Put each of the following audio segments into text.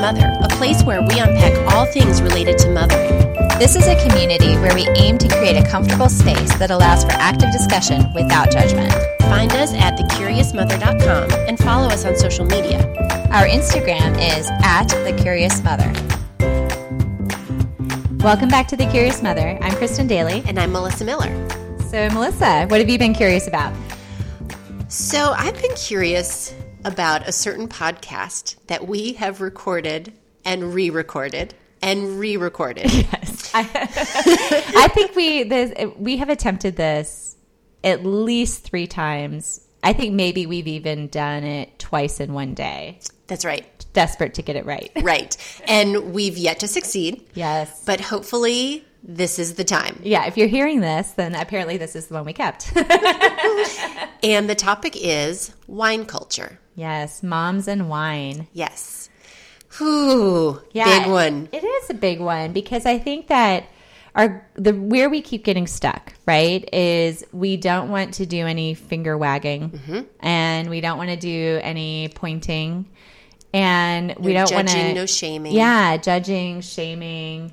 Mother, a place where we unpack all things related to mothering. This is a community where we aim to create a comfortable space that allows for active discussion without judgment. Find us at thecuriousmother.com and follow us on social media. Our Instagram is at The Curious Mother. Welcome back to The Curious Mother. I'm Kristen Daly. And I'm Melissa Miller. So, Melissa, what have you been curious about? So, I've been curious about a certain podcast that we have recorded and re recorded and re recorded. Yes. I, I think we, this, we have attempted this at least three times. I think maybe we've even done it twice in one day. That's right. Desperate to get it right. Right. And we've yet to succeed. Yes. But hopefully, this is the time. Yeah, if you're hearing this, then apparently this is the one we kept. and the topic is wine culture. Yes, moms and wine. Yes. Whew, Yeah, big one. It is a big one because I think that our the where we keep getting stuck, right, is we don't want to do any finger wagging, Mm-hmm. and we don't want to do any pointing, and we No don't want judging, to no shaming. Yeah, judging, shaming,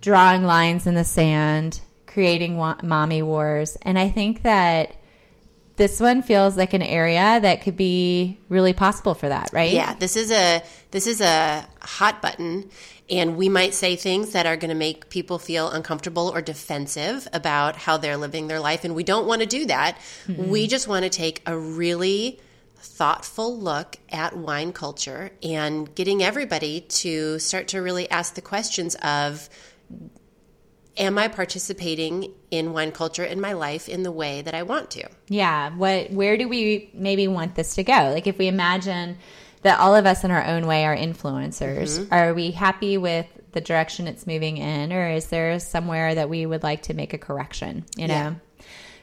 drawing lines in the sand, creating wa- mommy wars, and I think that. This one feels like an area that could be really possible for that, right? Yeah, this is a this is a hot button and we might say things that are going to make people feel uncomfortable or defensive about how they're living their life and we don't want to do that. Mm-hmm. We just want to take a really thoughtful look at wine culture and getting everybody to start to really ask the questions of am I participating in wine culture in my life in the way that I want to? Yeah. What? Where do we maybe want this to go? Like, if we imagine that all of us in our own way are influencers, Mm-hmm. are we happy with the direction it's moving in, or is there somewhere that we would like to make a correction? You know. Yeah.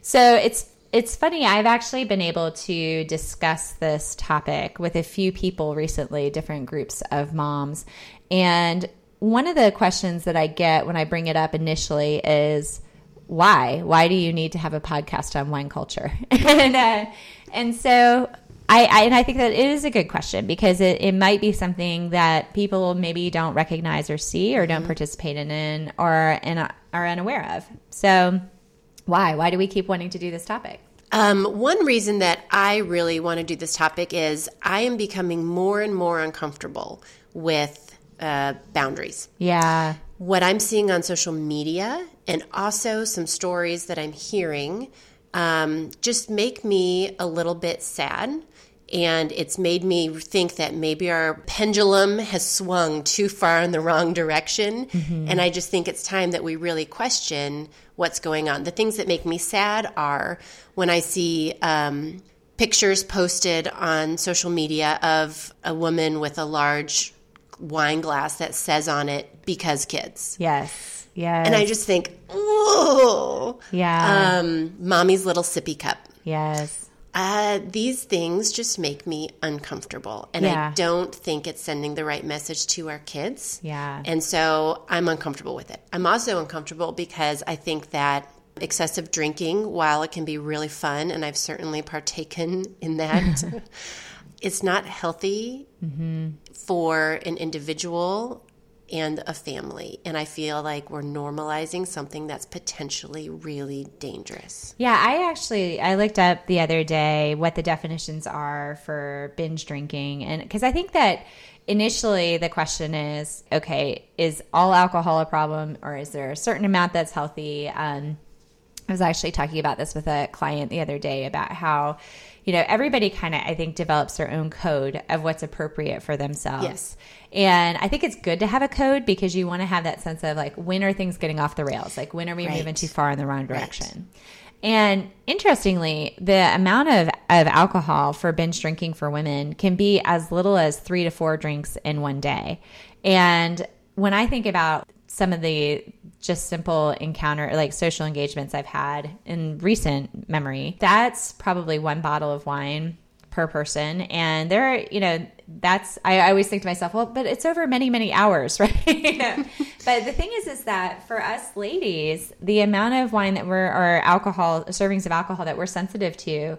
So it's it's funny. I've actually been able to discuss this topic with a few people recently, different groups of moms, and one of the questions that I get when I bring it up initially is why? Why do you need to have a podcast on wine culture? and uh, and so I, I and I think that it is a good question because it, it might be something that people maybe don't recognize or see or don't participate in, in or and are unaware of. So why? Why do we keep wanting to do this topic? Um, one reason that I really want to do this topic is I am becoming more and more uncomfortable with uh, boundaries. Yeah. What I'm seeing on social media and also some stories that I'm hearing um, just make me a little bit sad. And it's made me think that maybe our pendulum has swung too far in the wrong direction. And I just think it's time that we really question what's going on. The things that make me sad are when I see um, pictures posted on social media of a woman with a large wine glass that says on it, because kids. Yes. Yes. And I just think, oh, yeah. um, mommy's little sippy cup. yes. Uh, these things just make me uncomfortable. And Yeah. I don't think it's sending the right message to our kids. Yeah. And so I'm uncomfortable with it. I'm also uncomfortable because I think that excessive drinking, while it can be really fun, and I've certainly partaken in that, it's not healthy for an individual and a family. And I feel like we're normalizing something that's potentially really dangerous. Yeah, I actually I looked up the other day what the definitions are for binge drinking and cuz I think that initially the question is okay, is all alcohol a problem or is there a certain amount that's healthy? Um I was actually talking about this with a client the other day about how you know everybody kind of I think develops their own code of what's appropriate for themselves. Yes. And I think it's good to have a code because you want to have that sense of like when are things getting off the rails? Like when are we Right. moving too far in the wrong direction? And interestingly, the amount of, of alcohol for binge drinking for women can be as little as three to four drinks in one day. And when I think about some of the just simple encounter, like social engagements I've had in recent memory, that's probably one bottle of wine per person. And there are, you know, that's, I, I always think to myself, well, but it's over many, many hours, right? But the thing is, is that for us ladies, the amount of wine that we're, or alcohol, servings of alcohol that we're sensitive to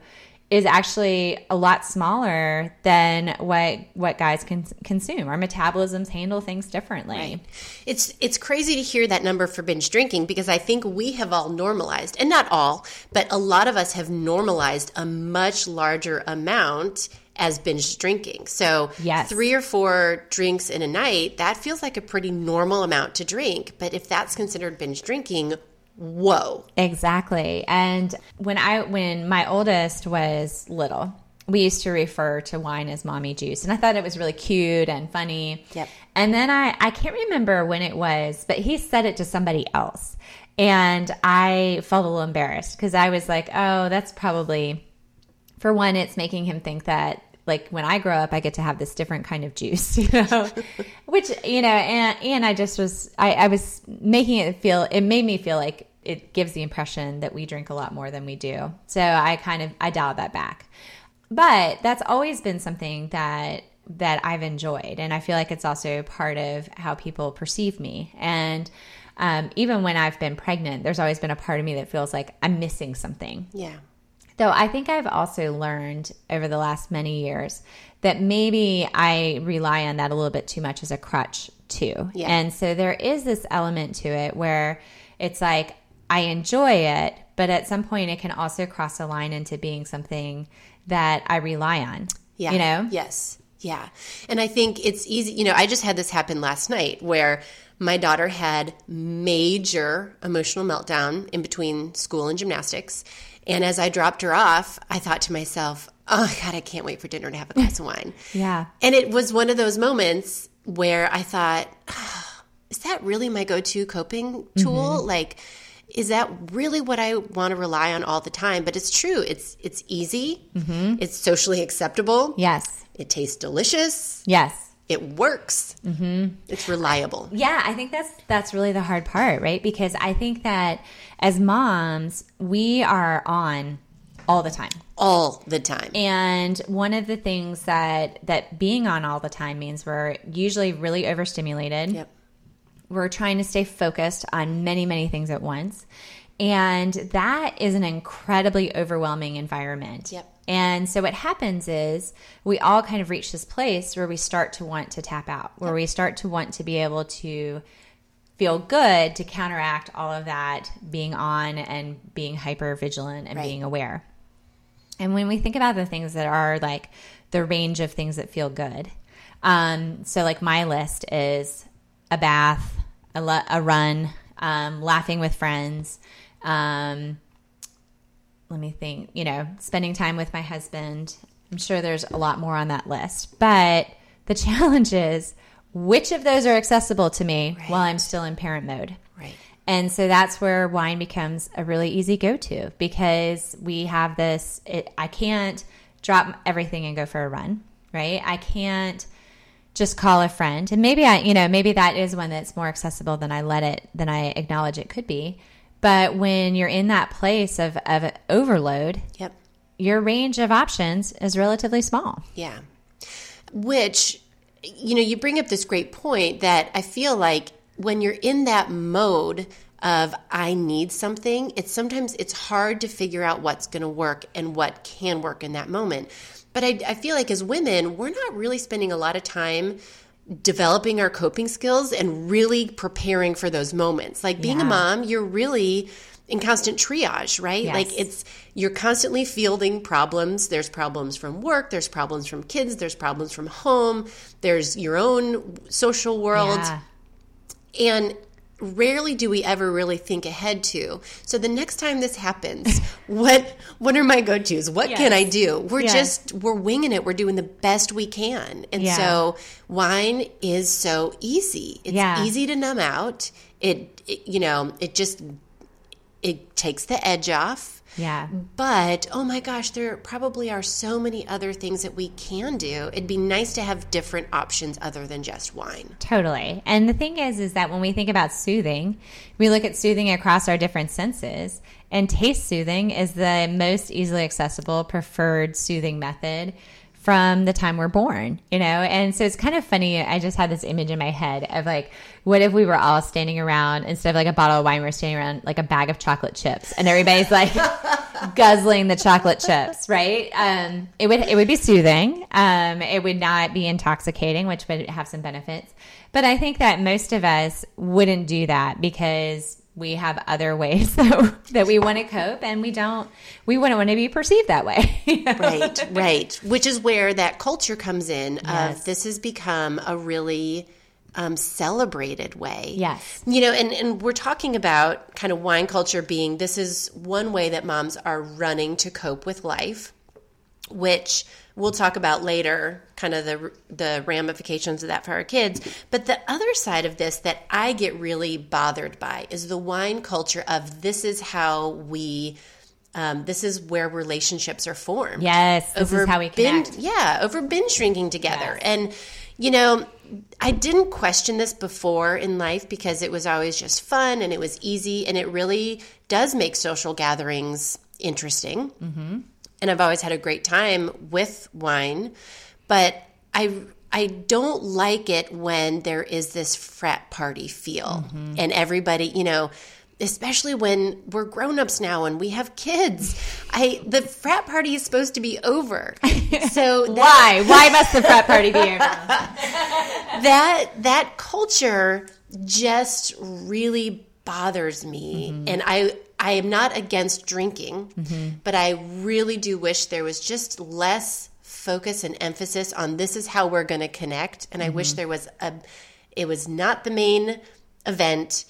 is actually a lot smaller than what what guys can consume. Our metabolisms handle things differently. Right. It's it's crazy to hear that number for binge drinking because I think we have all normalized, and not all, but a lot of us have normalized a much larger amount as binge drinking. So, yes. three or four drinks in a night, that feels like a pretty normal amount to drink. But if that's considered binge drinking, whoa. Exactly. And when i when my oldest was little we used to refer to wine as mommy juice and i thought it was really cute and funny. Yep. And then i i can't remember when it was but he said it to somebody else. And i felt a little embarrassed because i was like oh that's probably for one it's making him think that like when I grow up, I get to have this different kind of juice, you know, which, you know, and, and I just was, I, I was making it feel, it made me feel like it gives the impression that we drink a lot more than we do. So I kind of, I dialed that back. But that's always been something that, that I've enjoyed. And I feel like it's also part of how people perceive me. And, um, even when I've been pregnant, there's always been a part of me that feels like I'm missing something. Yeah. Though I think I've also learned over the last many years that maybe I rely on that a little bit too much as a crutch too. Yeah. And so there is this element to it where it's like I enjoy it, but at some point it can also cross a line into being something that I rely on. Yeah. You know? Yes. Yeah. And I think it's easy, you know, I just had this happen last night where my daughter had major emotional meltdown in between school and gymnastics and as I dropped her off, I thought to myself, oh God, I can't wait for dinner to have a glass of wine. Yeah. And it was one of those moments where I thought, oh, is that really my go to coping tool? Mm-hmm. Like, is that really what I want to rely on all the time? But it's true. It's it's easy. Mm-hmm. It's socially acceptable. Yes. It tastes delicious. Yes it works. Mm-hmm. It's reliable. Yeah, I think that's that's really the hard part, right? Because I think that as moms, we are on all the time. All the time. And one of the things that that being on all the time means we're usually really overstimulated. Yep. We're trying to stay focused on many, many things at once. And that is an incredibly overwhelming environment. Yep. And so what happens is we all kind of reach this place where we start to want to tap out, where we start to want to be able to feel good to counteract all of that being on and being hyper vigilant and right. being aware. And when we think about the things that are like the range of things that feel good, um, so like my list is a bath, a, a run, um, laughing with friends, um, let me think, you know, spending time with my husband. I'm sure there's a lot more on that list. But the challenge is which of those are accessible to me right. while I'm still in parent mode? Right. And so that's where wine becomes a really easy go to because we have this it, I can't drop everything and go for a run, right? I can't just call a friend. And maybe I, you know, maybe that is one that's more accessible than I let it than I acknowledge it could be. But when you're in that place of, of overload, yep. your range of options is relatively small. Yeah. Which, you know, you bring up this great point that I feel like when you're in that mode of I need something, it's sometimes it's hard to figure out what's going to work and what can work in that moment. But I, I feel like as women, we're not really spending a lot of time developing our coping skills and really preparing for those moments. Like being yeah. a mom, you're really in constant triage, right? Yes. Like it's you're constantly fielding problems. There's problems from work, there's problems from kids, there's problems from home, there's your own social world. Yeah. And rarely do we ever really think ahead to. So the next time this happens, what what are my go-tos? What yes. can I do? We're yes. just we're winging it. We're doing the best we can. And yeah. so wine is so easy. It's yeah. easy to numb out. It, it you know, it just it takes the edge off yeah. But oh my gosh, there probably are so many other things that we can do. It'd be nice to have different options other than just wine. Totally. And the thing is is that when we think about soothing, we look at soothing across our different senses, and taste soothing is the most easily accessible preferred soothing method from the time we're born, you know? And so it's kind of funny. I just had this image in my head of like, what if we were all standing around instead of like a bottle of wine, we're standing around like a bag of chocolate chips and everybody's like guzzling the chocolate chips, right? Um, it would, it would be soothing. Um, it would not be intoxicating, which would have some benefits. But I think that most of us wouldn't do that because we have other ways that, that we want to cope and we don't we wouldn't want to be perceived that way. Right right. Which is where that culture comes in yes. of this has become a really um, celebrated way. Yes. You know and, and we're talking about kind of wine culture being this is one way that moms are running to cope with life which we'll talk about later kind of the the ramifications of that for our kids but the other side of this that I get really bothered by is the wine culture of this is how we um, this is where relationships are formed. Yes, this over is how we connect. Bin, yeah, over binge drinking together. Yes. And, you know, I didn't question this before in life because it was always just fun and it was easy. And it really does make social gatherings interesting. Mm-hmm and I've always had a great time with wine, but I I don't like it when there is this frat party feel mm-hmm. and everybody, you know, especially when we're grown-ups now and we have kids. I the frat party is supposed to be over. So that, why? Why must the frat party be over? that that culture just really bothers me mm-hmm. and I I am not against drinking, mm-hmm. but I really do wish there was just less focus and emphasis on this is how we're going to connect. And mm-hmm. I wish mm-hmm. there was a, it was not the main event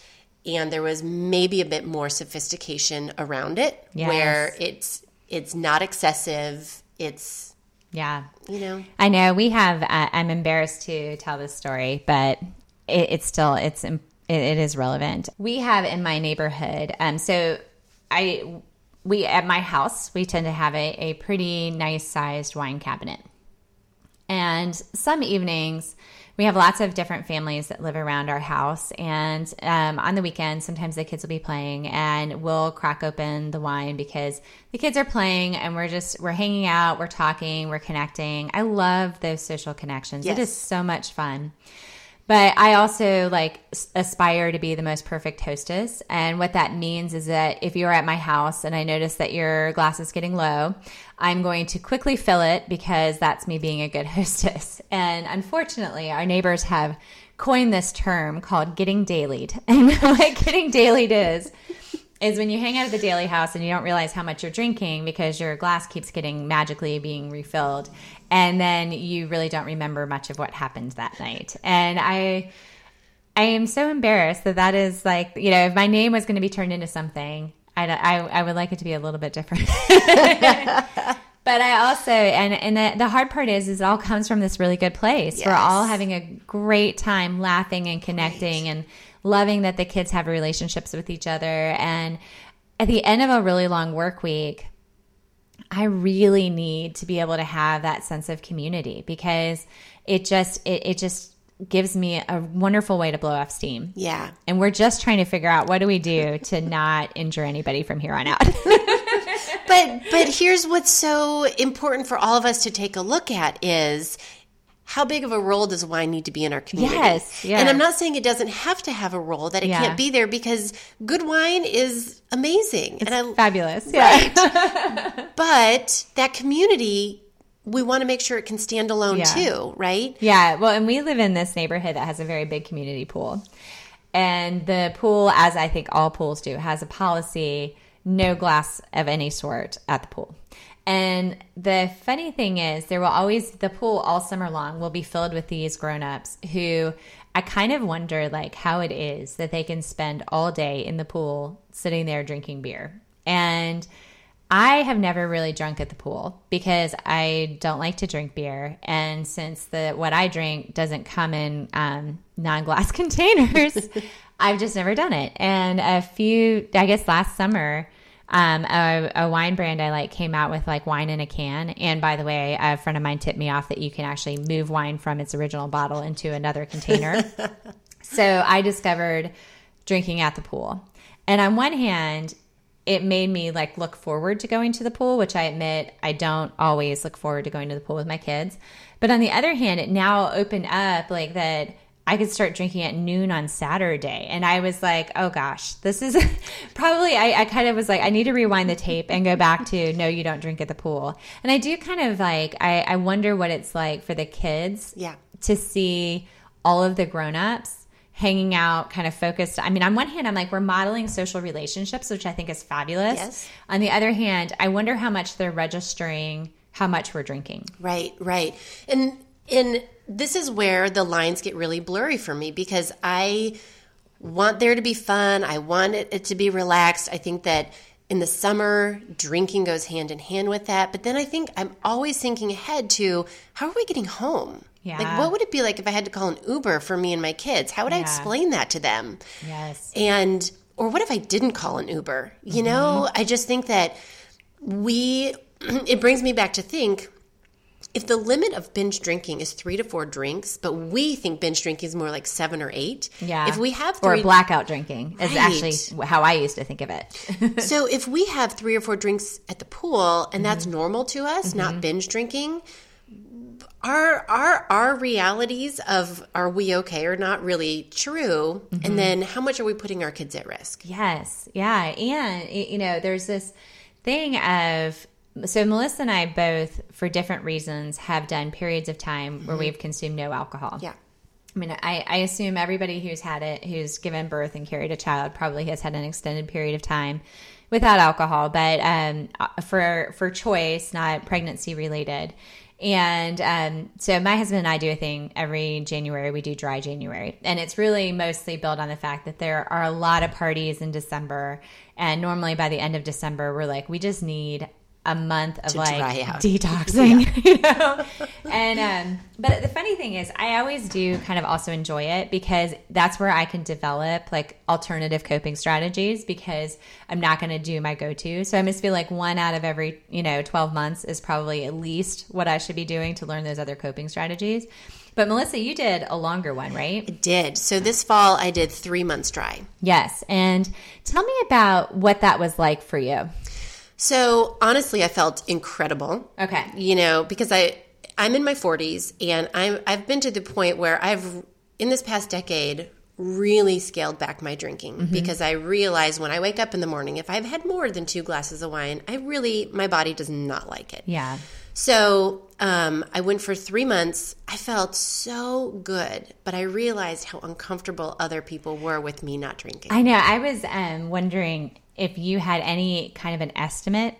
and there was maybe a bit more sophistication around it yes. where it's, it's not excessive. It's, yeah. You know, I know we have, uh, I'm embarrassed to tell this story, but it, it's still, it's important it, it is relevant. We have in my neighborhood, um, so I we at my house we tend to have a, a pretty nice sized wine cabinet, and some evenings we have lots of different families that live around our house. And um, on the weekend sometimes the kids will be playing and we'll crack open the wine because the kids are playing and we're just we're hanging out we're talking we're connecting. I love those social connections. Yes. it is so much fun but I also like aspire to be the most perfect hostess. And what that means is that if you're at my house and I notice that your glass is getting low, I'm going to quickly fill it because that's me being a good hostess. And unfortunately, our neighbors have coined this term called getting dailied. And what getting dailied is, is when you hang out at the Daly house and you don't realize how much you're drinking because your glass keeps getting magically being refilled and then you really don't remember much of what happened that night and i i am so embarrassed that that is like you know if my name was going to be turned into something i i, I would like it to be a little bit different but I also and and the, the, hard part is is it all comes from this really good place. Yes. We're all having a great time laughing and connecting right. and loving that the kids have relationships with each other. And at the end of a really long work week, I really need to be able to have that sense of community because it just it, it just gives me a wonderful way to blow off steam. Yeah. And we're just trying to figure out what do we do to not injure anybody from here on out. but but here's what's so important for all of us to take a look at is how big of a role does wine need to be in our community? Yes, And I'm not saying it doesn't have to have a role, that it yeah. can't be there because good wine is amazing. It's and I, fabulous. Right. Yeah. but that community, we want to make sure it can stand alone yeah. too, right? Yeah. Well, and we live in this neighborhood that has a very big community pool. And the pool, as I think all pools do, has a policy no glass of any sort at the pool. And the funny thing is, there will always, the pool all summer long will be filled with these grown-ups who I kind of wonder like how it is that they can spend all day in the pool sitting there drinking beer. And I have never really drunk at the pool because I don't like to drink beer, and since the what I drink doesn't come in um, non-glass containers, I've just never done it. And a few, I guess, last summer, um, a, a, wine brand I like came out with like wine in a can. And by the way, a friend of mine tipped me off that you can actually move wine from its original bottle into another container. so I discovered drinking at the pool. And on one hand, it made me like look forward to going to the pool, which I admit I don't always look forward to going to the pool with my kids. But on the other hand, it now opened up like that I could start drinking at noon on Saturday. And I was like, oh gosh, this is probably, I, I, kind of was like, I need to rewind the tape and go back to no, you don't drink at the pool. And I do kind of like, I, I wonder what it's like for the kids Yeah. to see all of the grown-ups hanging out kind of focused i mean on one hand i'm like we're modeling social relationships which i think is fabulous Yes. on the other hand i wonder how much they're registering how much we're drinking Right, right. And and this is where the lines get really blurry for me because I want there to be fun. I want it, it to be relaxed. I think that in the summer, drinking goes hand in hand with that. But then I think I'm always thinking ahead to how are we getting home? Yeah. Like, what would it be like if I had to call an Uber for me and my kids? How would I explain that to them? yes And, or what if I didn't call an Uber? You know, mm-hmm. I just think that we, it brings me back to think if the limit of binge drinking is three to four drinks, but we think binge drinking is more like seven or eight. yeah If we have or blackout drinking is actually how i used to think of it so if we have three or four drinks at the pool and that's Mm-hmm. normal to us, not binge drinking, are are our realities of are we okay or not really true? Mm-hmm. And then how much are we putting our kids at risk? Yes. Yeah. And, you know, there's this thing of, so Melissa and I both, for different reasons, have done periods of time where we've consumed no alcohol. Yeah. I mean, I, I assume everybody who's had it, who's given birth and carried a child, probably has had an extended period of time without alcohol, but um, for for choice, not pregnancy related. And um, so my husband and I do a thing every January. We do dry January, and it's really mostly built on the fact that there are a lot of parties in December, and normally by the end of December, we're like, we just need a month of like detoxing, you know. And um, but the funny thing is, I always do kind of also enjoy it because that's where I can develop like alternative coping strategies because I'm not going to do my go-to. So I must feel like one out of every you know 12 months is probably at least what I should be doing to learn those other coping strategies. But Melissa, you did a longer one, right? Did. So this fall I did three months dry. Yes. And tell me about what that was like for you. So honestly, I felt incredible. Okay. You know, because I I'm in my 40s and I'm I've been to the point where I've in this past decade really scaled back my drinking because I realize when I wake up in the morning if I've had more than 2 glasses of wine, I really my body does not like it. Yeah. So um, I went for three months. I felt so good, but I realized how uncomfortable other people were with me not drinking. I know. I was um, wondering if you had any kind of an estimate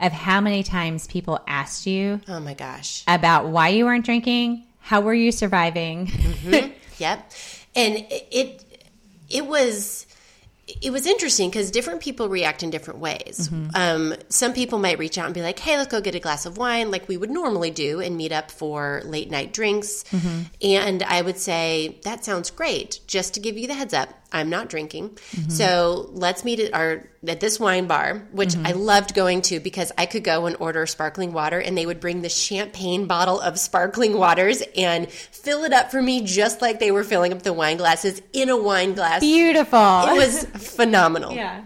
of how many times people asked you oh my gosh. about why you weren't drinking, how were you surviving. Mm-hmm. Yep. And it it, was it was interesting because different people react in different ways. Mm-hmm. Um, some people might reach out and be like, "Hey, let's go get a glass of wine," like we would normally do, and meet up for late night drinks. Mm-hmm. And I would say, "That sounds great." Just to give you the heads up, I'm not drinking, so let's meet at our at this wine bar, which I loved going to because I could go and order sparkling water, and they would bring the champagne bottle of sparkling waters and fill it up for me, just like they were filling up the wine glasses in a wine glass. Beautiful. It was phenomenal. yeah.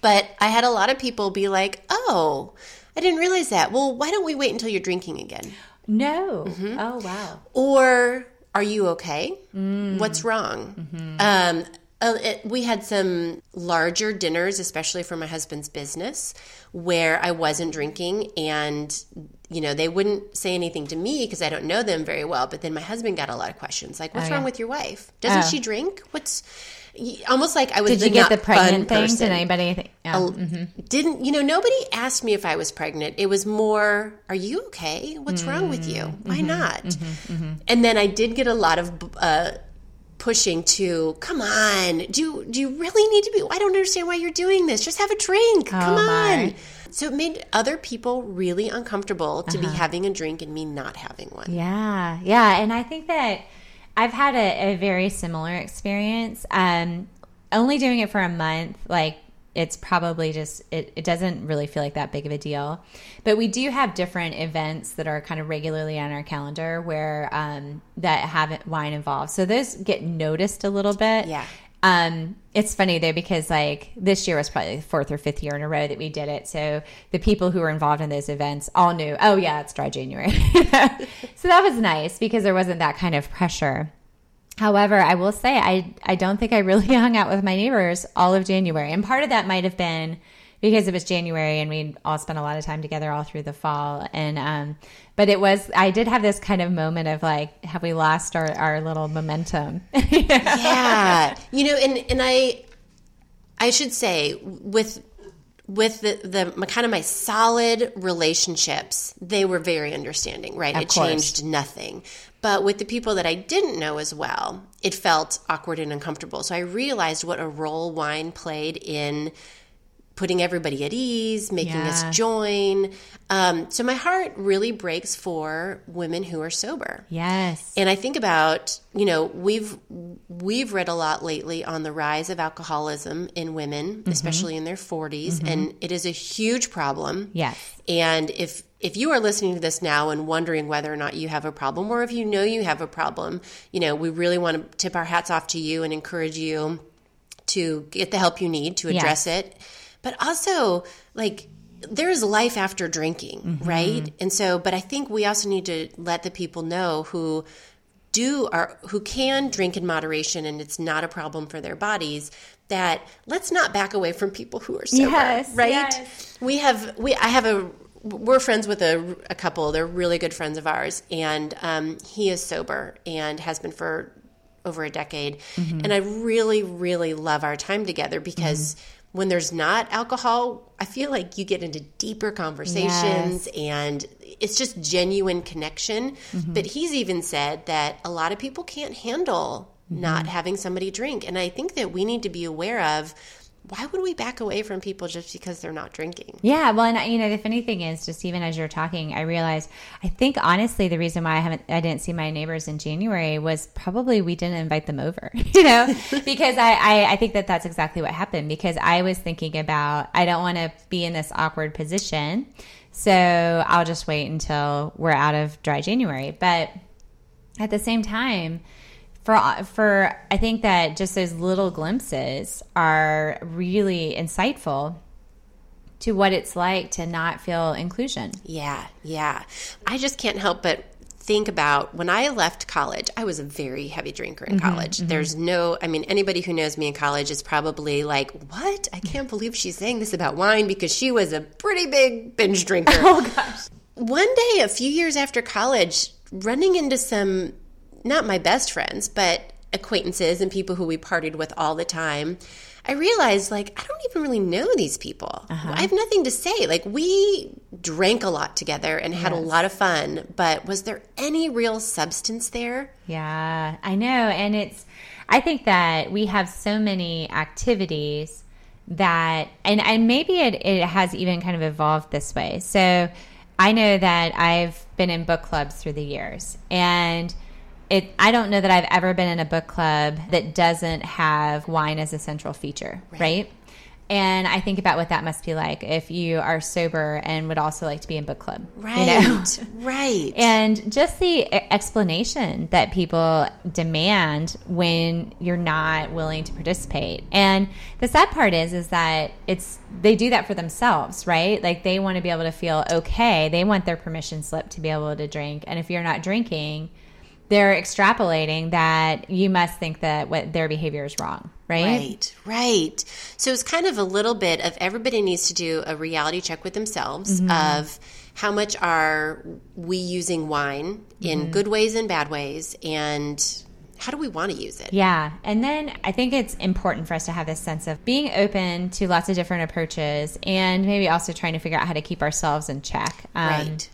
But I had a lot of people be like, oh, I didn't realize that. Well, why don't we wait until you're drinking again? No. Mm-hmm. Oh, wow. Or are you okay? What's wrong? Um, uh, it, we had some larger dinners, especially for my husband's business, where I wasn't drinking, and you know they wouldn't say anything to me because I don't know them very well. But then my husband got a lot of questions, like, "What's Oh, wrong with your wife? Doesn't Oh. she drink? What's almost like I was Did you get the pregnant thing? person. Did anybody think? Yeah. A- Didn't you know? Nobody asked me if I was pregnant. It was more, "Are you okay? What's wrong with you? Mm-hmm. Why not?" And then I did get a lot of uh, pushing to, "Come on, do you, do you really need to be? I don't understand why you're doing this. Just have a drink. Come Oh, my. on." So it made other people really uncomfortable to Uh-huh. be having a drink and me not having one. Yeah, yeah, and I think that I've had a, a very similar experience. Um, only doing it for a month, like it's probably just it, it doesn't really feel like that big of a deal. But we do have different events that are kind of regularly on our calendar where um, that have wine involved. So those get noticed a little bit. Yeah. Um, it's funny though because like this year was probably the fourth or fifth year in a row that we did it. So the people who were involved in those events all knew, oh yeah, it's dry January. so that was nice because there wasn't that kind of pressure. However, I will say I I don't think I really hung out with my neighbors all of January, and part of that might have been because it was January and we all spent a lot of time together all through the fall. And um, but it was I did have this kind of moment of like, have we lost our our little momentum? yeah, you know, and and I I should say with with the, the kind of my solid relationships, they were very understanding, right? Of it course. changed nothing. But with the people that I didn't know as well, it felt awkward and uncomfortable. So I realized what a role wine played in putting everybody at ease, making Yeah. us join. Um, so my heart really breaks for women who are sober. Yes. And I think about, you know, we've we've read a lot lately on the rise of alcoholism in women, Mm-hmm. especially in their 40s, and it is a huge problem. Yes. And if if you are listening to this now and wondering whether or not you have a problem or if you know you have a problem, you know, we really want to tip our hats off to you and encourage you to get the help you need to address it. But also, like, there is life after drinking, mm-hmm. right? And so, but I think we also need to let the people know who do are who can drink in moderation and it's not a problem for their bodies that let's not back away from people who are sober Yes, right? Yes. we have we i have a we're friends with a, a couple. They're really good friends of ours. And um, he is sober and has been for over a decade. Mm-hmm. And i really really love our time together because mm-hmm. When there's not alcohol i feel like you get into deeper conversations and it's just genuine connection. Mm-hmm. But he's even said that a lot of people can't handle not mm-hmm. having somebody drink. And i think that we need to be aware of why would we back away from people just because they're not drinking? Yeah, well, and you know, the funny thing is, just even as you're talking, I realized, I think honestly, the reason why I haven't, I didn't see my neighbors in January was probably we didn't invite them over, you know, because I, I, I think that that's exactly what happened because I was thinking about, I don't want to be in this awkward position, so I'll just wait until we're out of dry January, but at the same time for for I think that just those little glimpses are really insightful to what it's like to not feel inclusion. Yeah, yeah. I just can't help but think about when I left college, I was a very heavy drinker in mm-hmm, college. Mm-hmm. There's no, I mean, anybody who knows me in college is probably like, what? I can't believe she's saying this about wine because she was a pretty big binge drinker. oh, gosh. One day, a few years after college, running into some, not my best friends, but acquaintances and people who we partied with all the time. I realized, like, I don't even really know these people. Uh-huh. I have nothing to say. Like, we drank a lot together and had a lot of fun, but was there any real substance there? Yeah, I know. And it's, I think that we have so many activities that, and, and maybe it, it has even kind of evolved this way. So I know that I've been in book clubs through the years and it, I don't know that I've ever been in a book club that doesn't have wine as a central feature, right? And I think about what that must be like if you are sober and would also like to be in book club. you know? Right, right. And just the explanation that people demand when you're not willing to participate. And the sad part is is that it's they do that for themselves, right? Like they want to be able to feel okay. They want their permission slip to be able to drink. And if you're not drinking, they're extrapolating that you must think that what their behavior is wrong, right? Right, right. So it's kind of a little bit of everybody needs to do a reality check with themselves Mm-hmm. of how much are we using wine in Mm-hmm. good ways and bad ways, and how do we want to use it? Yeah. And then I think it's important for us to have this sense of being open to lots of different approaches and maybe also trying to figure out how to keep ourselves in check. Um, Right.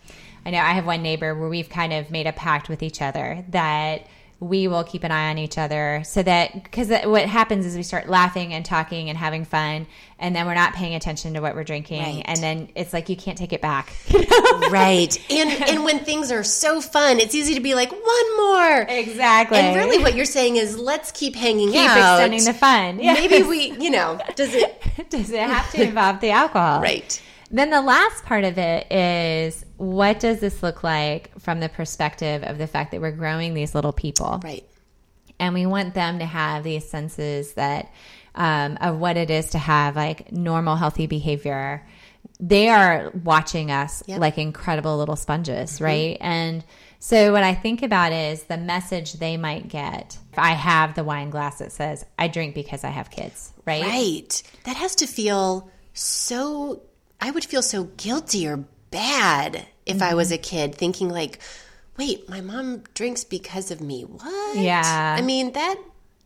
I know I have one neighbor where we've kind of made a pact with each other that we will keep an eye on each other so that because what happens is we start laughing and talking and having fun and then we're not paying attention to what we're drinking Right. and then it's like you can't take it back Right. And and when things are so fun, it's easy to be like one more. exactly And really, what you're saying is let's keep hanging keep out. extending the fun Yeah. Maybe we, you know, does it? does it have to involve the alcohol Right. Then the last part of it is what does this look like from the perspective of the fact that we're growing these little people? Right. and we want them to have these senses that um, of what it is to have like normal, healthy behavior. They are watching us Yep. like incredible little sponges, right? And so what I think about is the message they might get. If I have the wine glass that says, I drink because I have kids, right? Right. That has to feel so, I would feel so guilty or bad if I was mm-hmm. a kid thinking, like, wait, my mom drinks because of me. What? Yeah. I mean, that.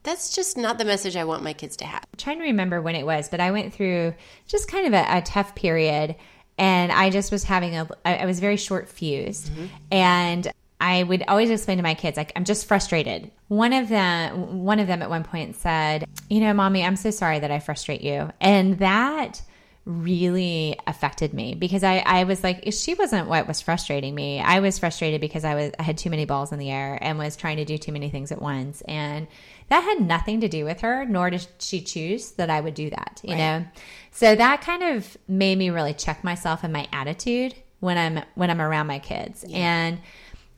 That's just not the message I want my kids to have. I'm trying to remember when it was, but I went through just kind of a, a tough period, and I just was having a I was very short fused, mm-hmm. and I would always explain to my kids like I'm just frustrated. One of them, one of them at one point said, "You know, mommy, I'm so sorry that I frustrate you," and that really affected me because I, I was like she wasn't what was frustrating me i was frustrated because i was i had too many balls in the air and was trying to do too many things at once. And that had nothing to do with her nor did she choose that i would do that you know? So that kind of made me really check myself and my attitude when i'm when i'm around my kids. And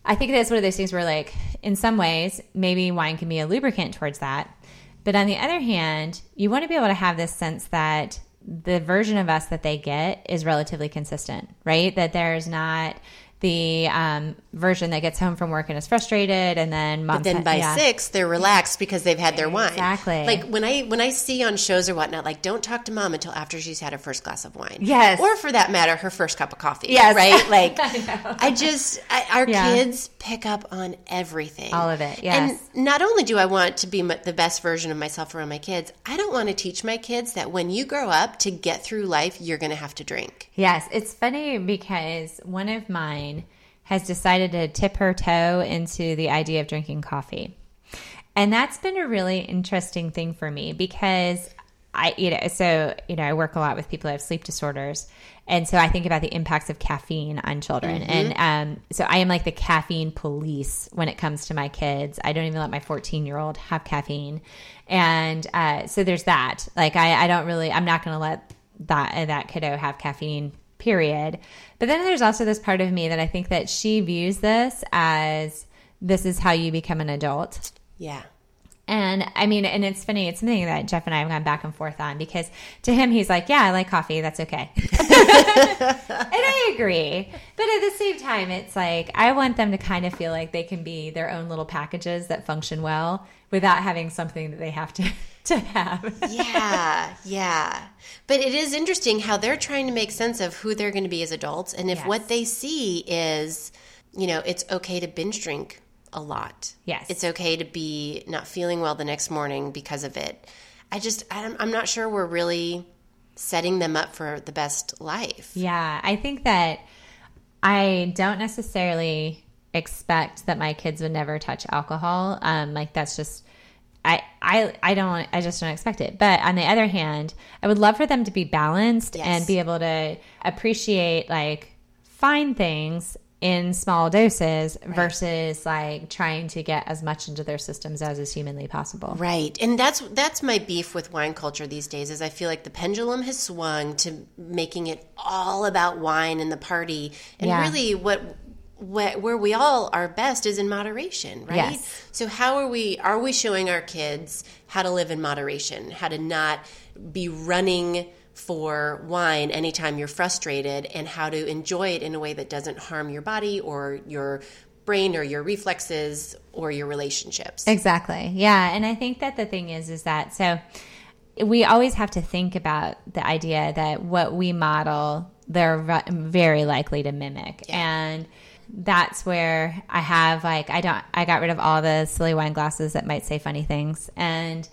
i think that's one of those things where like in some ways maybe wine can be a lubricant towards that. But on the other hand, you want to be able to have this sense that the version of us that they get is relatively consistent, right? That there's not the um, version that gets home from work and is frustrated, and then mom. But then by six, they're relaxed because they've had their wine. Exactly. Like when I when I see on shows or whatnot, like don't talk to mom until after she's had her first glass of wine. Yes. Or for that matter, her first cup of coffee. Yes. Right. Like I, just I, our Yeah. kids pick up on everything. All of it, yes. And not only do I want to be the best version of myself around my kids, I don't want to teach my kids that when you grow up to get through life, you're going to have to drink. Yes, it's funny because one of mine has decided to tip her toe into the idea of drinking coffee. And that's been a really interesting thing for me because I, you know, so, you know, I work a lot with people who have sleep disorders. And so I think about the impacts of caffeine on children. And um, so I am like the caffeine police when it comes to my kids. I don't even let my 14 year old have caffeine. And uh, so there's that. Like, I, I don't really, I'm not going to let that, that kiddo have caffeine period. But then there's also this part of me that I think that she views this as this is how you become an adult. Yeah. And I mean, and it's funny, it's something that Jeff and I have gone back and forth on because to him, he's like, Yeah, I like coffee. That's okay. and I agree. But at the same time, it's like, I want them to kind of feel like they can be their own little packages that function well without having something that they have to, to have. yeah, yeah. But it is interesting how they're trying to make sense of who they're going to be as adults. And if Yes. what they see is, you know, it's okay to binge drink a lot. Yes. It's okay to be not feeling well the next morning because of it. I just, I'm, I'm not sure we're really setting them up for the best life. Yeah, I think that I don't necessarily expect that my kids would never touch alcohol. Um, like that's just I, I I don't I just don't expect it. But on the other hand, I would love for them to be balanced Yes. and be able to appreciate like fine things in small doses versus like trying to get as much into their systems as is humanly possible. Right. And that's that's my beef with wine culture these days is I feel like the pendulum has swung to making it all about wine and the party. And Yeah. really what where, where we all are best is in moderation, right? Yes. So how are we are we showing our kids how to live in moderation, how to not be running for wine anytime you're frustrated and how to enjoy it in a way that doesn't harm your body or your brain or your reflexes or your relationships. Exactly. Yeah, and I think that the thing is is that so we always have to think about the idea that what we model they're very likely to mimic. And that's where I have like I don't I got rid of all the silly wine glasses that might say funny things and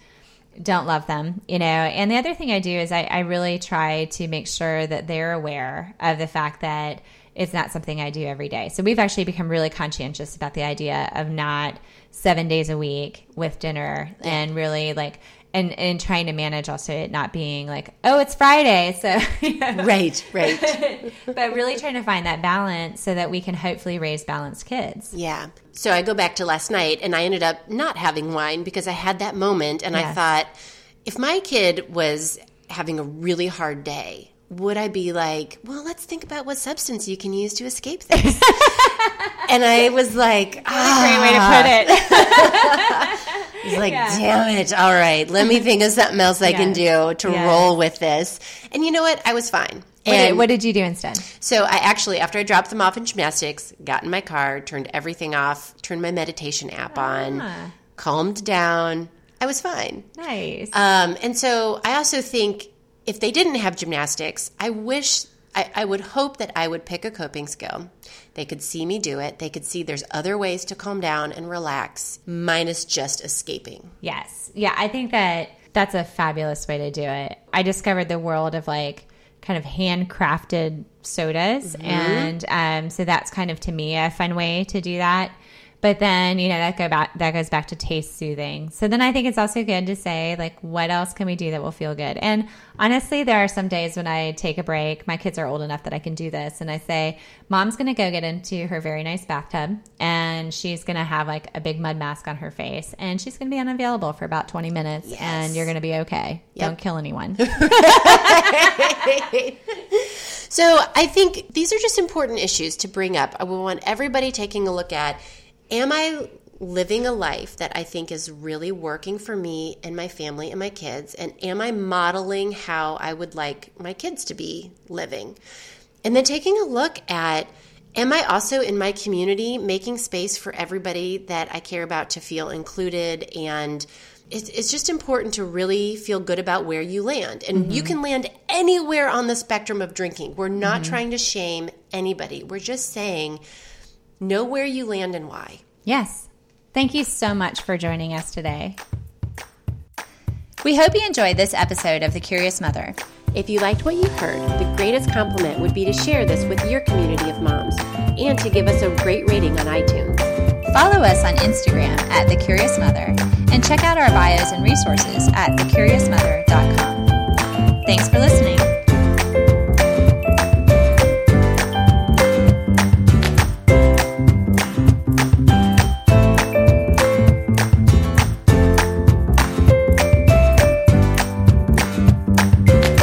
don't love them, you know. And the other thing I do is I, I really try to make sure that they're aware of the fact that it's not something I do every day. So we've actually become really conscientious about the idea of not seven days a week with dinner and really like and and trying to manage also it not being like oh it's Friday so Right, right. but really trying to find that balance so that we can hopefully raise balanced kids. Yeah. So I go back to last night and I ended up not having wine because I had that moment and I thought if my kid was having a really hard day, would I be like, well, let's think about what substance you can use to escape this? and I was like, ah, Great way to put it. Was like, yeah. damn it. All right, let me think of something else I can do to roll with this. And you know what? I was fine. What did, what did, you do instead? So I actually, after I dropped them off in gymnastics, got in my car, turned everything off, turned my meditation app ah. on, calmed down. I was fine. Nice. Um, and so I also think if they didn't have gymnastics, I wish I, I, would hope that I would pick a coping skill. They could see me do it. They could see there's other ways to calm down and relax, minus just escaping. Yes. Yeah, I think that that's a fabulous way to do it. I discovered the world of like kind of handcrafted sodas. Mm-hmm. And um, so that's kind of to me a fun way to do that. But then, you know, that go back that goes back to taste soothing. So then I think it's also good to say like what else can we do that will feel good? And honestly, there are some days when I take a break. My kids are old enough that I can do this and I say, "Mom's going to go get into her very nice bathtub and she's going to have like a big mud mask on her face and she's going to be unavailable for about 20 minutes yes. and you're going to be okay. Yep. Don't kill anyone." so, I think these are just important issues to bring up. I would want everybody taking a look at am I living a life that I think is really working for me and my family and my kids? And am I modeling how I would like my kids to be living? And then taking a look at Am I also in my community making space for everybody that I care about to feel included? And it's, just important to really feel good about where you land. And mm-hmm. you can land anywhere on the spectrum of drinking. We're not mm-hmm. trying to shame anybody, we're just saying, Know where you land and why. Yes. Thank you so much for joining us today. We hope you enjoyed this episode of The Curious Mother. If you liked what you heard, the greatest compliment would be to share this with your community of moms and to give us a great rating on iTunes. Follow us on Instagram at The Curious Mother and check out our bios and resources at thecuriousmother.com. Thanks for listening.